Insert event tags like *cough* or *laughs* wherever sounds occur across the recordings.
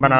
This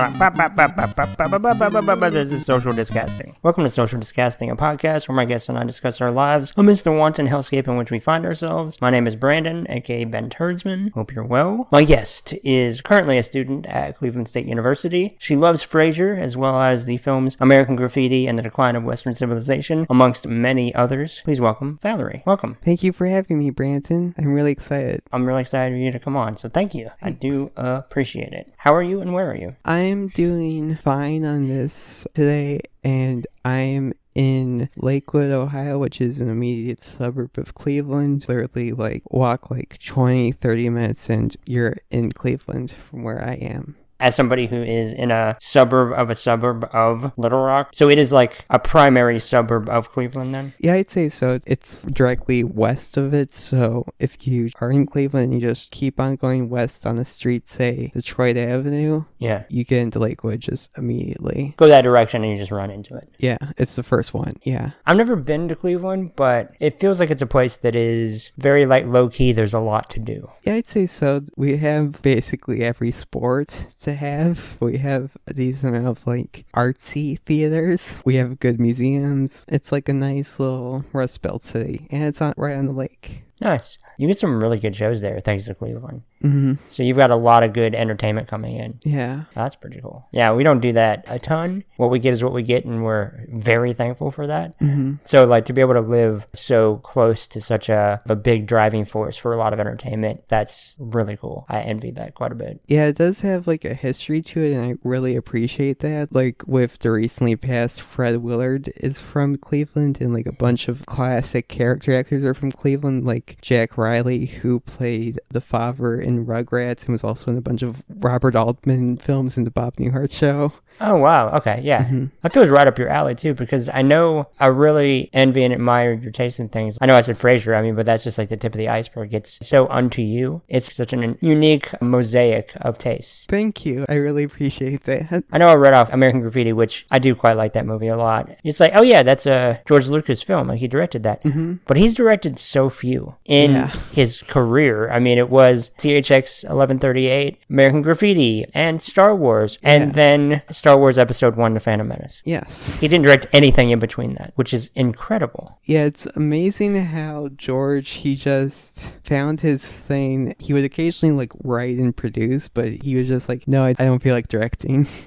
is Social Discasting. Welcome to Social Discasting, a podcast where my guests and I discuss our lives amidst the wanton hellscape in which we find ourselves. My name is Brandon, aka Ben Turdsman. Hope you're well. My guest is currently a student at Cleveland State University. She loves Frasier, as well as the films American Graffiti and The Decline of Western Civilization, amongst many others. Please welcome Valerie. Welcome. Thank you for having me, Brandon. I'm really excited. I'm really excited for you to come on, so thank you. I do appreciate it. How are you and where are you? I'm doing fine on this today, and I'm in Lakewood, Ohio, which is an immediate suburb of Cleveland. Literally, like, walk like 20, 30 minutes, and you're in Cleveland from where I am. As somebody who is in a suburb of a suburb of Little Rock. So it is like a primary suburb of Cleveland then? Yeah, I'd say so. It's directly west of it, so if you are in Cleveland, you just keep on going west on the street, say Detroit Avenue, Yeah. you get into Lakewood just immediately. Go that direction and you just run into it. Yeah, it's the first one. Yeah. I've never been to Cleveland, but it feels like it's a place that is very like low key. There's a lot to do. Yeah, I'd say so. We have basically every sport to have. We have a decent amount of like artsy theaters. We have good museums. It's like a nice little Rust Belt city, and it's on, right on the lake. Nice. You get some really good shows there thanks to Cleveland. hmm So you've got a lot of good entertainment coming in. Yeah. That's pretty cool. Yeah, we don't do that a ton. What we get is what we get, and we're very thankful for that. hmm So, like, to be able to live so close to such a, a big driving force for a lot of entertainment, that's really cool. I envy that quite a bit. Yeah, it does have like a history to it, and I really appreciate that. Like with the recently passed Fred Willard is from Cleveland, and like a bunch of classic character actors are from Cleveland, like Jack Riley, who played the father in Rugrats and was also in a bunch of Robert Altman films and the Bob Newhart Show. Oh, wow. Okay. Yeah. Mhm. That feels right up your alley, too, because I know I really envy and admire your taste in things. I know I said Frasier, I mean, but that's just like the tip of the iceberg. It's so unto you. It's such an unique mosaic of tastes. Thank you. I really appreciate that. I know I read off American Graffiti, which I do quite like that movie a lot. It's like, oh yeah, that's a George Lucas film. Like he directed that. hmm But he's directed so few in Yeah. his career. I mean, it was THX 1138, American Graffiti, and Star Wars, and Yeah. then Star Wars Episode 1 The Phantom Menace. Yes. He didn't direct anything in between that, which is incredible. Yeah, it's amazing how George he just found his thing. He would occasionally like write and produce, but he was just like, no, I, I don't feel like directing. *laughs*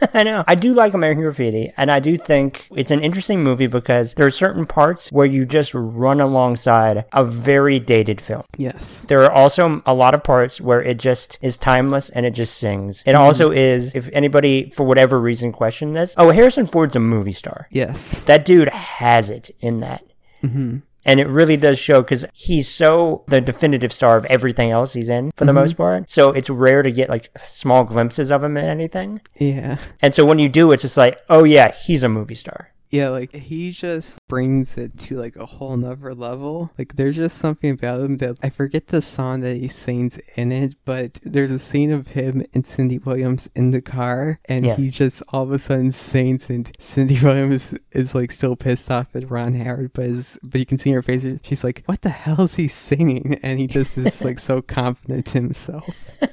*laughs* I know. I do like American Graffiti, and I do think it's an interesting movie because there are certain parts where you just run alongside a very dated film. yes. There are also a lot of parts where it just is timeless and it just sings. It mm-hmm. also is, if anybody for whatever reason question this, oh, Harrison Ford's a movie star. Yes. That dude has it in that. hmm And it really does show because he's so the definitive star of everything else he's in for the most part. So it's rare to get like small glimpses of him in anything. Yeah. And so when you do, it's just like, oh yeah, he's a movie star. Yeah, like he just brings it to like a whole nother level. Like there's just something about him that I forget the song that he sings in it, but there's a scene of him and Cindy Williams in the car, and Yeah. he just all of a sudden sings, and Cindy *laughs* Williams is like still pissed off at Ron Howard, but is, but you can see in her face she's like, "What the hell is he singing?" And he just is *laughs* like so confident in himself. *laughs*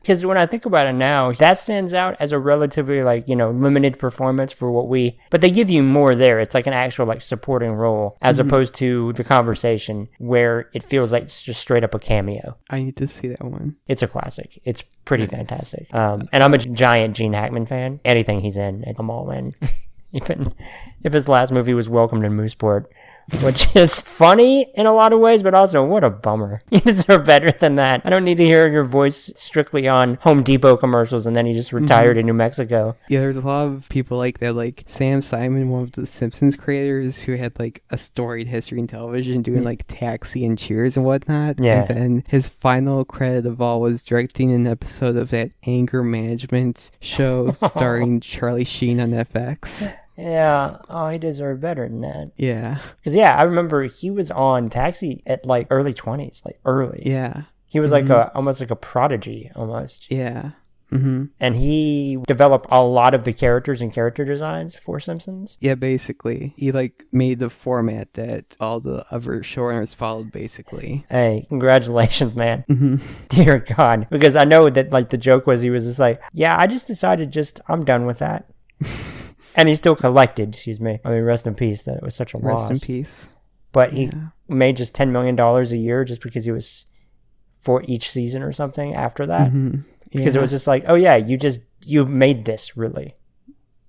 Because when I think about it now, that stands out as a relatively like you know limited performance for what we. But they give you more there. It's like an actual like supporting role as opposed to the conversation where it feels like it's just straight up a cameo. I need to see that one. It's a classic. It's pretty fantastic. Um, and I'm a giant Gene Hackman fan. Anything he's in, I'm all in. *laughs* Even if his last movie was Welcome to Mooseport, which is funny in a lot of ways, but also what a bummer. *laughs* You deserve better than that. I don't need to hear your voice strictly on Home Depot commercials and then he just mm-hmm. retired in New Mexico. Yeah, there's a lot of people like that, like Sam Simon, one of the Simpsons creators, who had like a storied history in television, doing like Taxi and Cheers and whatnot. Yeah. And then his final credit of all was directing an episode of that anger management show *laughs* starring Charlie Sheen on FX. *laughs* Yeah. Oh, he deserved better than that. Yeah, Because, yeah, I remember he was on Taxi at like early 20s, like early. yeah, He was like a almost like a prodigy almost. yeah. Mm-hmm. and he developed a lot of the characters and character designs for Simpsons. Yeah, basically, he like made the format that all the other showrunners followed. Basically. Hey, congratulations, man. Mm-hmm. *laughs* Dear God. Because I know that like the joke was he was just like, yeah, I just decided just I'm done with that. *laughs* and he still collected, excuse me. I mean, rest in peace. That was such a Rest loss. in peace. But he Yeah. made just $10 million a year just because he was for each season or something after that. Mhm. Because it was just like, oh yeah, you just, you made this really.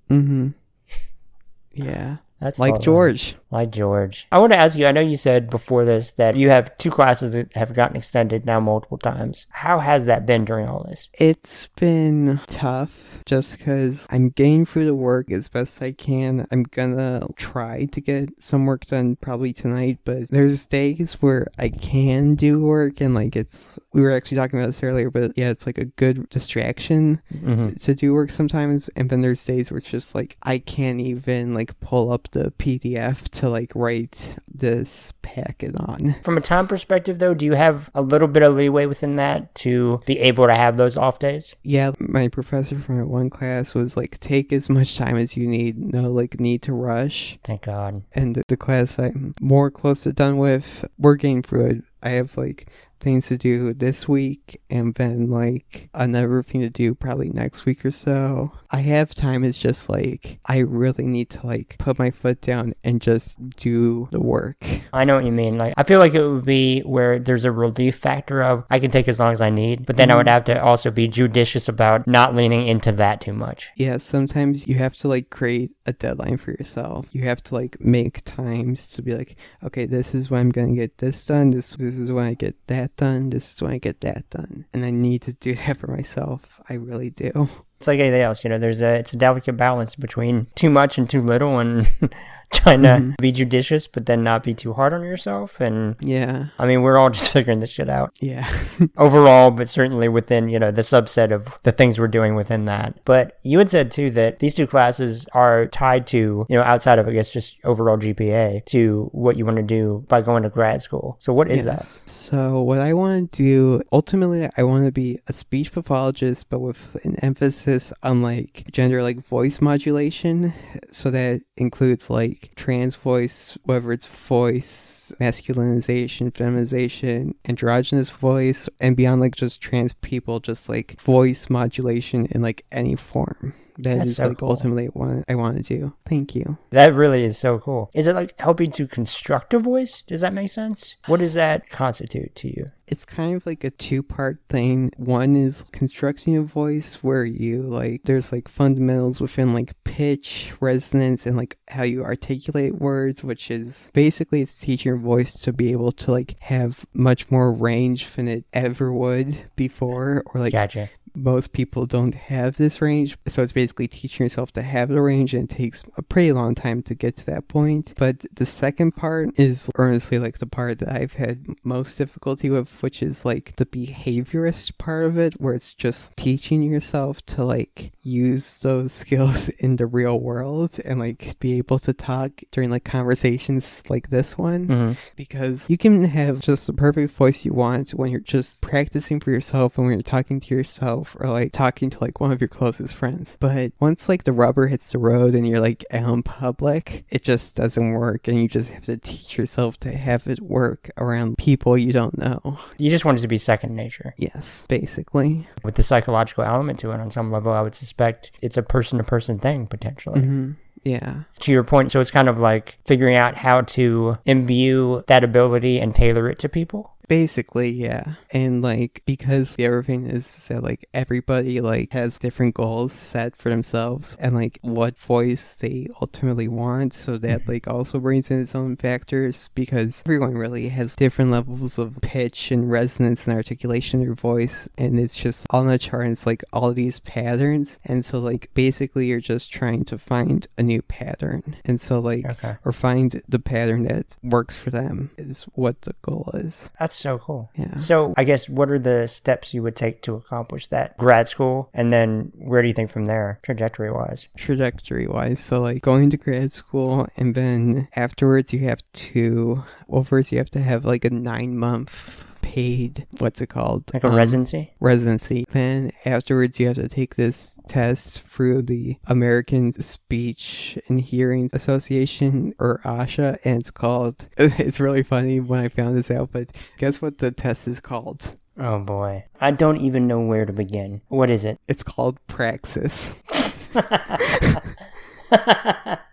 Mm-hmm. *laughs* Yeah. That's Like George. Like George. I want to ask you, I know you said before this that you have two classes that have gotten extended now multiple times. How has that been during all this? It's been tough just because I'm getting through the work as best I can. I'm gonna try to get some work done probably tonight, but there's days where I can do work and like it's, we were actually talking about this earlier, but yeah, it's like a good distraction hmm to, to do work sometimes. And then there's days where it's just like I can't even like pull up the PDF to like write this packet on. From a time perspective, though, do you have a little bit of leeway within that to be able to have those off days? Yeah, my professor from my one class was like, take as much time as you need, no like need to rush. Thank God. And the, the class I'm more close to done with, we're getting through it. I have like things to do this week and then like another thing to do probably next week or so. I have time, it's just like I really need to like put my foot down and just do the work. I know what you mean. Like, I feel like it would be where there's a relief factor of I can take as long as I need, but then I would mm-hmm. have to also be judicious about not leaning into that too much. Yeah, sometimes you have to like create a deadline for yourself. You have to like make times to be like, okay, this is when I'm gonna get this done. This this is when I get that done. This is when I get that done. And I need to do that *laughs* for myself. I really do. It's like anything else, you know. There's a it's a delicate balance between too much and too little, and *laughs* *laughs* trying to Mhm. be judicious, but then not be too hard on yourself. And Yeah. I mean, we're all *laughs* just figuring this shit out. Yeah. *laughs* overall, but certainly within, you know, the subset of the things we're doing within that. But you had said too that these two classes are tied to, you know, outside of, I guess, just overall GPA to what you want to do by going to grad school. So what is that? So what I want to do ultimately I want to be a speech pathologist but with an emphasis on like gender like voice modulation so that includes like trans voice whether it's voice masculinization feminization androgynous voice and beyond like just trans people just like voice modulation in like any form That That's is so like cool. ultimately what I want to do. Thank you. That really is so cool. Is it like helping to construct a voice? Does that make sense? What does that constitute to you? It's kind of like a two part thing. One is constructing a voice where you like, there's like fundamentals within like pitch, resonance, and like how you articulate words, which is basically it's teaching your voice to be able to like have much more range than it ever would before, or like Gotcha. Most people don't have this range. So it's basically teaching yourself to have the range and it takes a pretty long time to get to that point. But the second part is honestly like the part that I've had most difficulty with, which is like the behaviorist part of it, where it's just teaching yourself to like use those *laughs* skills in the real world and like be able to talk during like conversations like this one hmm because you can have just the perfect voice you want when you're just practicing for yourself and when you're talking to yourself or like talking to like one of your closest friends. But once like the rubber hits the road and you're like out in public, it just doesn't work and you just have to teach yourself to have it work around people you don't know. You just want it to be second nature. Yes, basically. With the psychological element to it on some level, I would suspect it's a person to person thing potentially. hmm Yeah. To your point, so it's kind of like figuring out how to imbue that ability and tailor it to people. Basically, yeah. And like because the other thing is that like everybody like has different goals set for themselves and like what voice they ultimately want. So that mm-hmm. like also brings in its own factors because everyone really has different levels of pitch and resonance and articulation in their voice and it's just on the chart it's like all these patterns. And so like basically you're just trying to find a new pattern. And so like Okay. or find the pattern that works for them is what the goal is. That's so cool. Yeah. So, I guess what are the steps you would take to accomplish that grad school? And then where do you think from there, trajectory wise? trajectory wise. So like going to grad school and then afterwards you have to well first you have to have like a nine month paid, what's it called? Like a Um, residency? residency. Then afterwards, you have to take this test through the American Speech and Hearing Association or ASHA, and it's called. *laughs* It's really funny when I found this out, but guess what the test is called? Oh boy. I don't even know where to begin. What is it? It's called Praxis. *laughs* *laughs*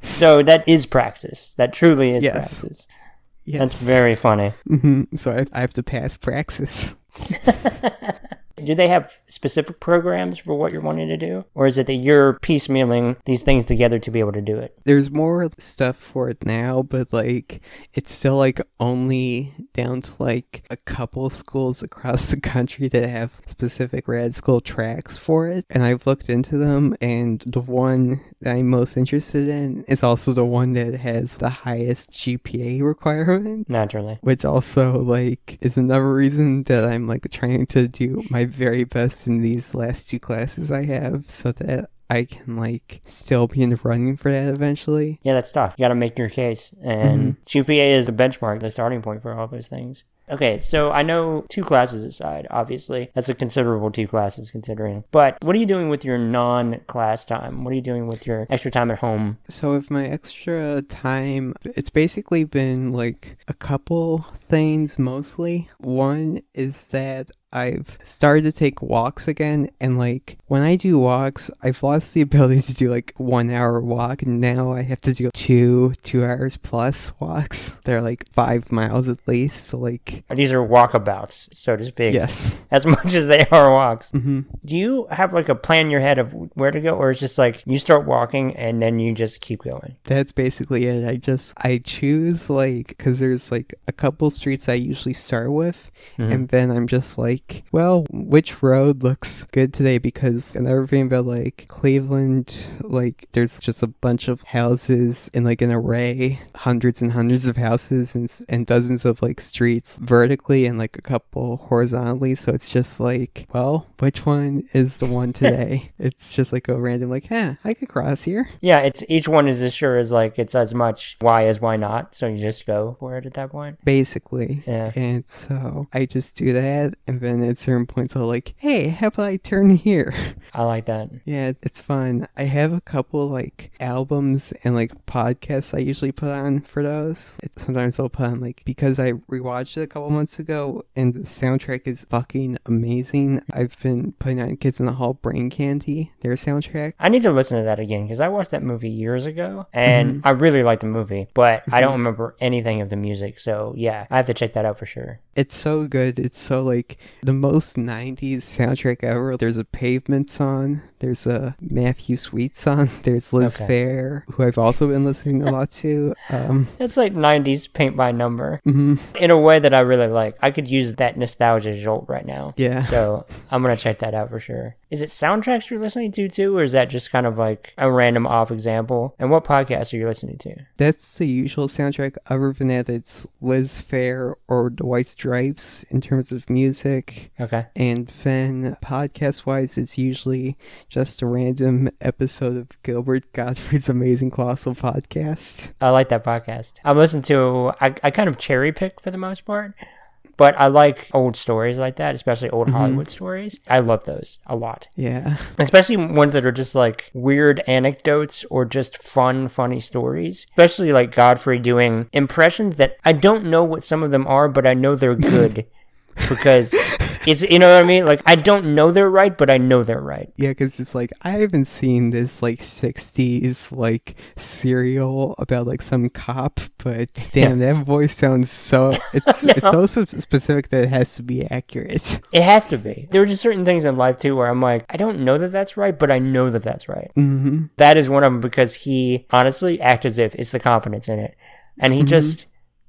so that is praxis. That truly is Yes. praxis. Yes. That's very funny. Mm-hmm. So I, I have to pass Praxis. *laughs* Do they have specific programs for what you're wanting to do? Or is it that you're piecemealing these things together to be able to do it? There's more stuff for it now, but like it's still like only down to like a couple schools across the country that have specific grad school tracks for it. And I've looked into them, and the one that I'm most interested in is also the one that has the highest GPA requirement. Naturally. Which also like is another reason that I'm like trying to do my very best in these last two classes I have so that I can like still be in the running for that eventually. Yeah, that's tough. You got to make your case. And Mm-hmm. GPA is the benchmark, the starting point for all those things. Okay, so I know two classes aside, obviously. That's a considerable two classes considering. But what are you doing with your non class time? What are you doing with your extra time at home? So with my extra time, it's basically been like a couple things mostly. One is that I've started to take walks again, and like when I do walks, I've lost the ability to do like one hour walk, and now I have to do two two hours plus walks. They're like five miles at least, so like These are walkabouts, so to speak. yes. As much as they are walks. hmm Do you have like a plan in your head of where to go, or it's just like you start walking and then you just keep going? That's basically it. I just I choose like because there's like a couple streets I usually start with, Mhm. and then I'm just like, well, which road looks good today? Because another everything about like Cleveland, like there's just a bunch of houses in like an array, hundreds and hundreds of houses, and and dozens of like streets vertically and like a couple horizontally. So it's just like, well, which one is the one *laughs* today? it's just like a random like, yeah, I could cross here. Yeah, it's each one is as sure as like it's as much why as why not. So you just go for it at that point. basically. Yeah. And so I just do that, and then at certain points I'll like, hey, how about I turn here? *laughs* I like that. yeah, it's fun. I have a couple like albums and like podcasts I usually put on for those. It, sometimes I'll put on like because I rewatched it a couple months ago, and the soundtrack is fucking amazing. I've been putting on Kids in the Hall Brain Candy, their soundtrack. I need to listen to that again because I watched that movie years ago and mm-hmm. I really liked the movie, but I don't mm-hmm. remember anything of the music. So yeah, I have to check that out for sure. It's so good. It's so like the most 90s soundtrack ever. There's a Pavement song. There's a Matthew Sweet song. *laughs* There's Liz Okay. Phair, who I've also been listening a lot to. Um, It's like 90s paint by number mhm, in a way that I really like. I could use that nostalgia jolt right now. yeah. So I'm going to check that out for sure. Is it soundtracks you're listening to too, or is that just kind of like a random off example? And what podcast are you listening to? That's the usual soundtrack. Other than that, it's Liz Phair or The White Stripes in terms of music. Okay. And then podcast wise, it's usually just a random episode of Gilbert Gottfried's Amazing Colossal Podcast. I like that podcast. I listen to, I, I kind of cherry pick for the most part, but I like old stories like that, especially old mm-hmm. Hollywood stories. I love those a lot. Yeah. Especially ones that are just like weird anecdotes or just fun, funny stories. Especially like Gottfried doing impressions that I don't know what some of them are, but I know they're *laughs* good because it's, you know what I mean? Like, I don't know they're right, but I know they're right. Yeah, because it's like I haven't seen this like '60s like serial about like some cop, but *laughs* damn, that voice sounds so *laughs* it's it's so sp- specific that it has to be accurate. *laughs* It has to be. There are just certain things in life too where I'm like, I don't know that that's right, but I know that that's right. Mm-hmm. That is one of them because he honestly acts as if it's the confidence in it. And Mm-hmm. he just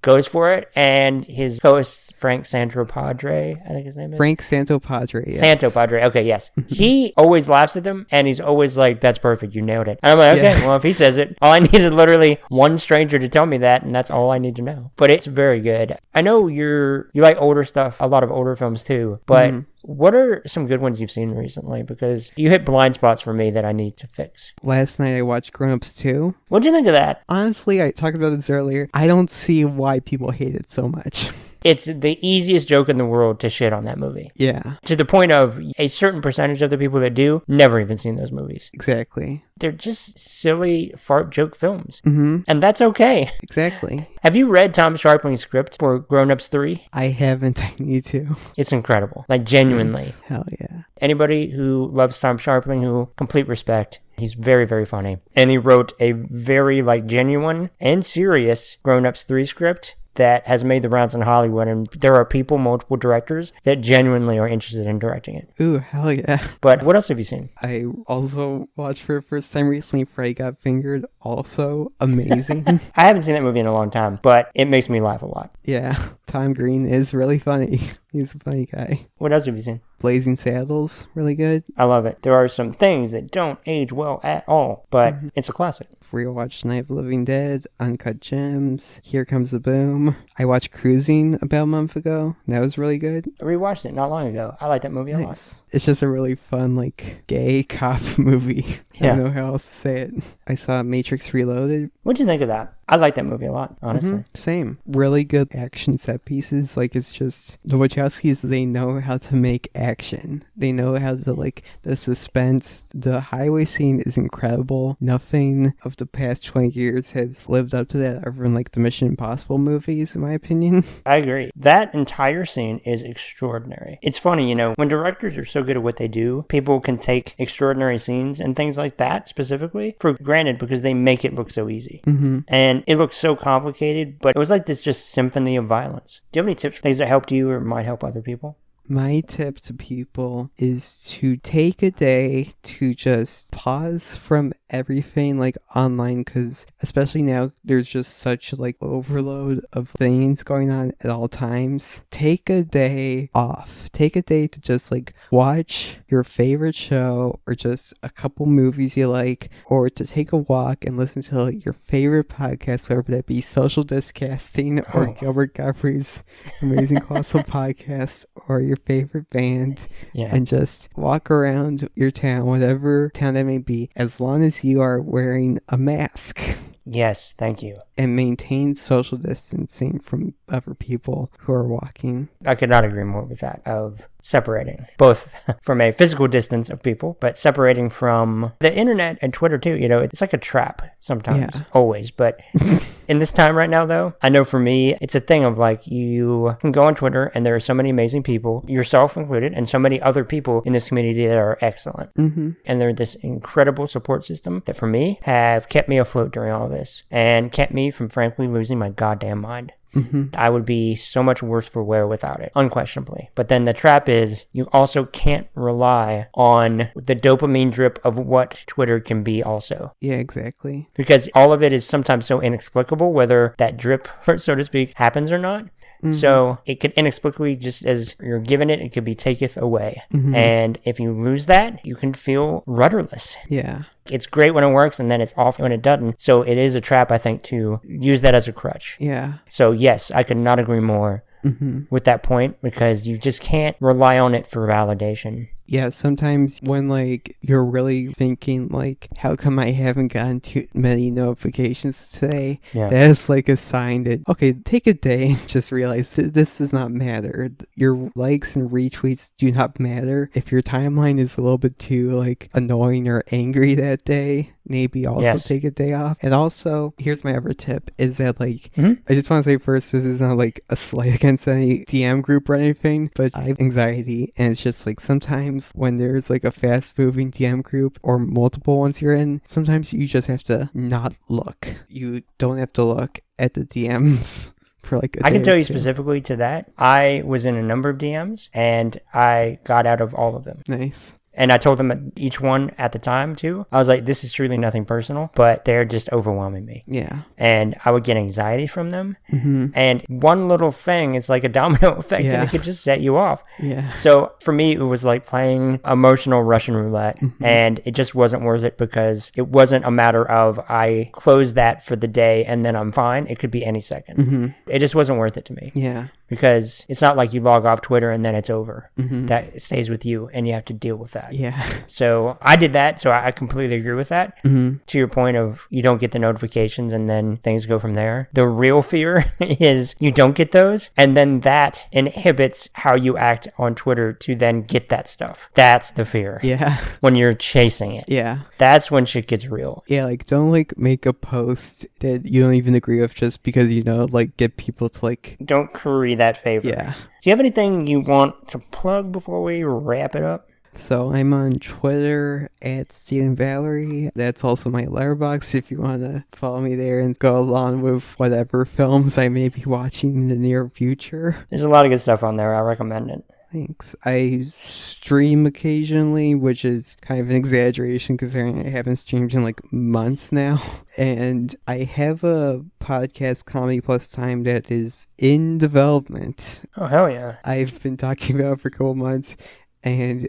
goes for it. And his co-host, Frank Sandro Padre, I think his name is. Frank Santopadre. yes. Santo Padre. Okay, yes. *laughs* he always laughs at them and he's always like, that's perfect. You nailed it. And I'm like, okay, Yeah. well, if he says it, all I *laughs* need is literally one stranger to tell me that. And that's all I need to know. But it's very good. I know you're, you like older stuff, a lot of older films too. But Mm-hmm. What are some good ones you've seen recently? Because you hit blind spots for me that I need to fix. Last night I watched Grown Ups 2. What'd you think of that? Honestly, I talked about this earlier. I don't see why people hate it so much. *laughs* It's the easiest joke in the world to shit on that movie. Yeah, To the point of a certain percentage of the people that do never even seen those movies. exactly. They're just silly fart joke films. Mm-hmm. And that's okay. Exactly. Have you read Tom Scharpling's script for Grown Ups 3? I haven't. *laughs* I need to. It's incredible. Like, genuinely. Hell yeah. Anybody who loves Tom Scharpling, who complete respect. He's very, very funny. And he wrote a very, like, genuine and serious Grown Ups 3 script that has made the rounds in Hollywood. And there are people, multiple directors, that genuinely are interested in directing it. Ooh, hell yeah. *laughs* But what else have you seen? I also watched for the first time recently Freddy Got Fingered. Also amazing. *laughs* I haven't seen that movie in a long time, but it makes me laugh a lot. yeah, *laughs* Tom Green is really funny. He's a funny guy. What else have you seen? Blazing Saddles, really good. I love it. There are some things that don't age well at all, but mm-hmm. it's a classic. Rewatched Night of the Living Dead, Uncut Gems, Here Comes the Boom. I watched Cruising about a month ago. That was really good. I rewatched it not long ago. I like that movie a lot. It's just a really fun, like, gay *laughs* cop movie. I Yeah. don't know how else to say it. I saw Matrix Reloaded. What'd you think of that? I like that movie a lot, honestly. Mhm, Same. Really good action set pieces. Like, it's just the Wachowskis, they know how to make action. They know how to, like, the suspense. The highway scene is incredible. Nothing of the past 20 years has lived up to that, other than, like, the Mission Impossible movies, in my opinion. *laughs* I agree. That entire scene is extraordinary. It's funny, you know, when directors are so good at what they do, people can take extraordinary scenes and things like that specifically for granted because they make it look so easy. Mm-hmm. And it looks so complicated, but it was like this just symphony of violence. Do you have any tips, things that helped you or might help other people? My tip to people is to take a day to just pause from everything like online because especially now there's just such like overload of things going on at all times take a day off take a day to just like watch your favorite show or just a couple movies you like or to take a walk and listen to your favorite podcast whether that be social discasting or Oh. gilbert Gottfried's amazing colossal *laughs* podcast or your favorite band Yeah. and just walk around your town, whatever town that may be, as long as you are wearing a mask yes, thank you. and maintain social distancing from other people who are walking. I could not agree more with that of separating both *laughs* from a physical distance of people, but separating from the internet and Twitter too. You know, it's like a trap sometimes, Yeah. always. But *laughs* in this time right now, though, I know for me, it's a thing of like you can go on Twitter and there are so many amazing people, yourself included, and so many other people in this community that are excellent. hmm And they're this incredible support system that for me have kept me afloat during all this and kept me from frankly losing my goddamn mind. Hmm I would be so much worse for wear without it, unquestionably. But then the trap is you also can't rely on the dopamine drip of what Twitter can be, also. Yeah, exactly. Because all of it is sometimes so inexplicable whether that drip, *laughs* so to speak, happens or not. So it could inexplicably, just as you're given it, it could be taketh away. And if you lose that, you can feel rudderless Yeah. it's great when it works and then it's off when it doesn't. So it is a trap, I think, to use that as a crutch. Yeah. So yes, I could not agree more hmm with that point because you just can't rely on it for validation. Yeah, sometimes when like you're really thinking like how come I haven't gotten too many notifications today? Yeah. That is like a sign that okay, take a day and *laughs* just realize that this does not matter. Your likes and retweets do not matter. If your timeline is a little bit too like annoying or angry that day, maybe also Yes. take a day off. And also, here's my other tip is that like Mhm. I just want to say first this is not like a slight *laughs* against any DM group or anything, but I have anxiety and it's just like sometimes when there's like a fast moving DM group or multiple ones you're in, sometimes you just have to not look. You don't have to look at the DMs *laughs* for like I can tell you specifically to that. I was in a number of DMs and I got out of all of them. Nice. And I told them each one at the time too. I was like, this is truly nothing personal, but they're just overwhelming me. Yeah. And I would get anxiety from them. hmm And one little thing, is like a domino *laughs* effect and it could just set you off. Yeah. So for me, it was like playing emotional Russian roulette, and it just wasn't worth it because it wasn't a matter of I close that for the day and then I'm fine. It could be any 2nd hmm It just wasn't worth it to me Yeah. because it's not like you log off Twitter and then it's over. hmm That stays with you, and you have to deal with that. Bad. Yeah. So I did that. So I I completely agree with that. hmm To your point of you don't get the notifications and then things go from there. The real fear *laughs* is you don't get those and then that inhibits how you act on Twitter to then get that stuff. That's the fear. Yeah. *laughs* When you're chasing it. Yeah. That's when shit gets real. Yeah, like don't like make a post that you don't even agree with just because you know like get people to like Don't curry that favor. yeah. Do you have anything you want to plug before we wrap it up? So I'm on Twitter at Steven Valerie. That's also my Letterboxd if you want to follow me there and go along with whatever films I may be watching in the near future. There's a lot of good stuff on there. I recommend it. Thanks. I stream occasionally, which is kind of an exaggeration considering I haven't streamed in like months now. *laughs* And I have a podcast, Comedy Plus Time, that is in development. Oh hell yeah. I've been talking about it for a couple months, and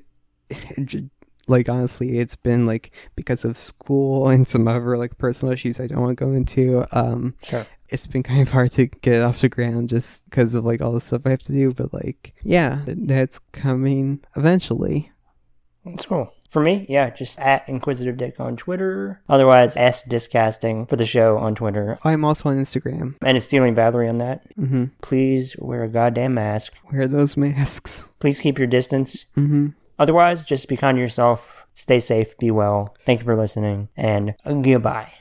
*laughs* like honestly, it's been like because of school *laughs* and some other like personal issues I don't want to go into. Um, Sure. it's been kind of hard to get off the ground just because of like all the stuff I have to do. But like, yeah, that's coming eventually. That's cool. For me, yeah, just at Inquisitive Dick on Twitter. Otherwise, S Discasting for the show on Twitter. I'm also on Instagram. And it's stealing Valerie on that. Mm-hmm. Please wear a goddamn mask. Wear those masks. Please keep your distance. hmm Otherwise, just be kind to yourself. Stay safe. Be well. Thank you for listening. And goodbye.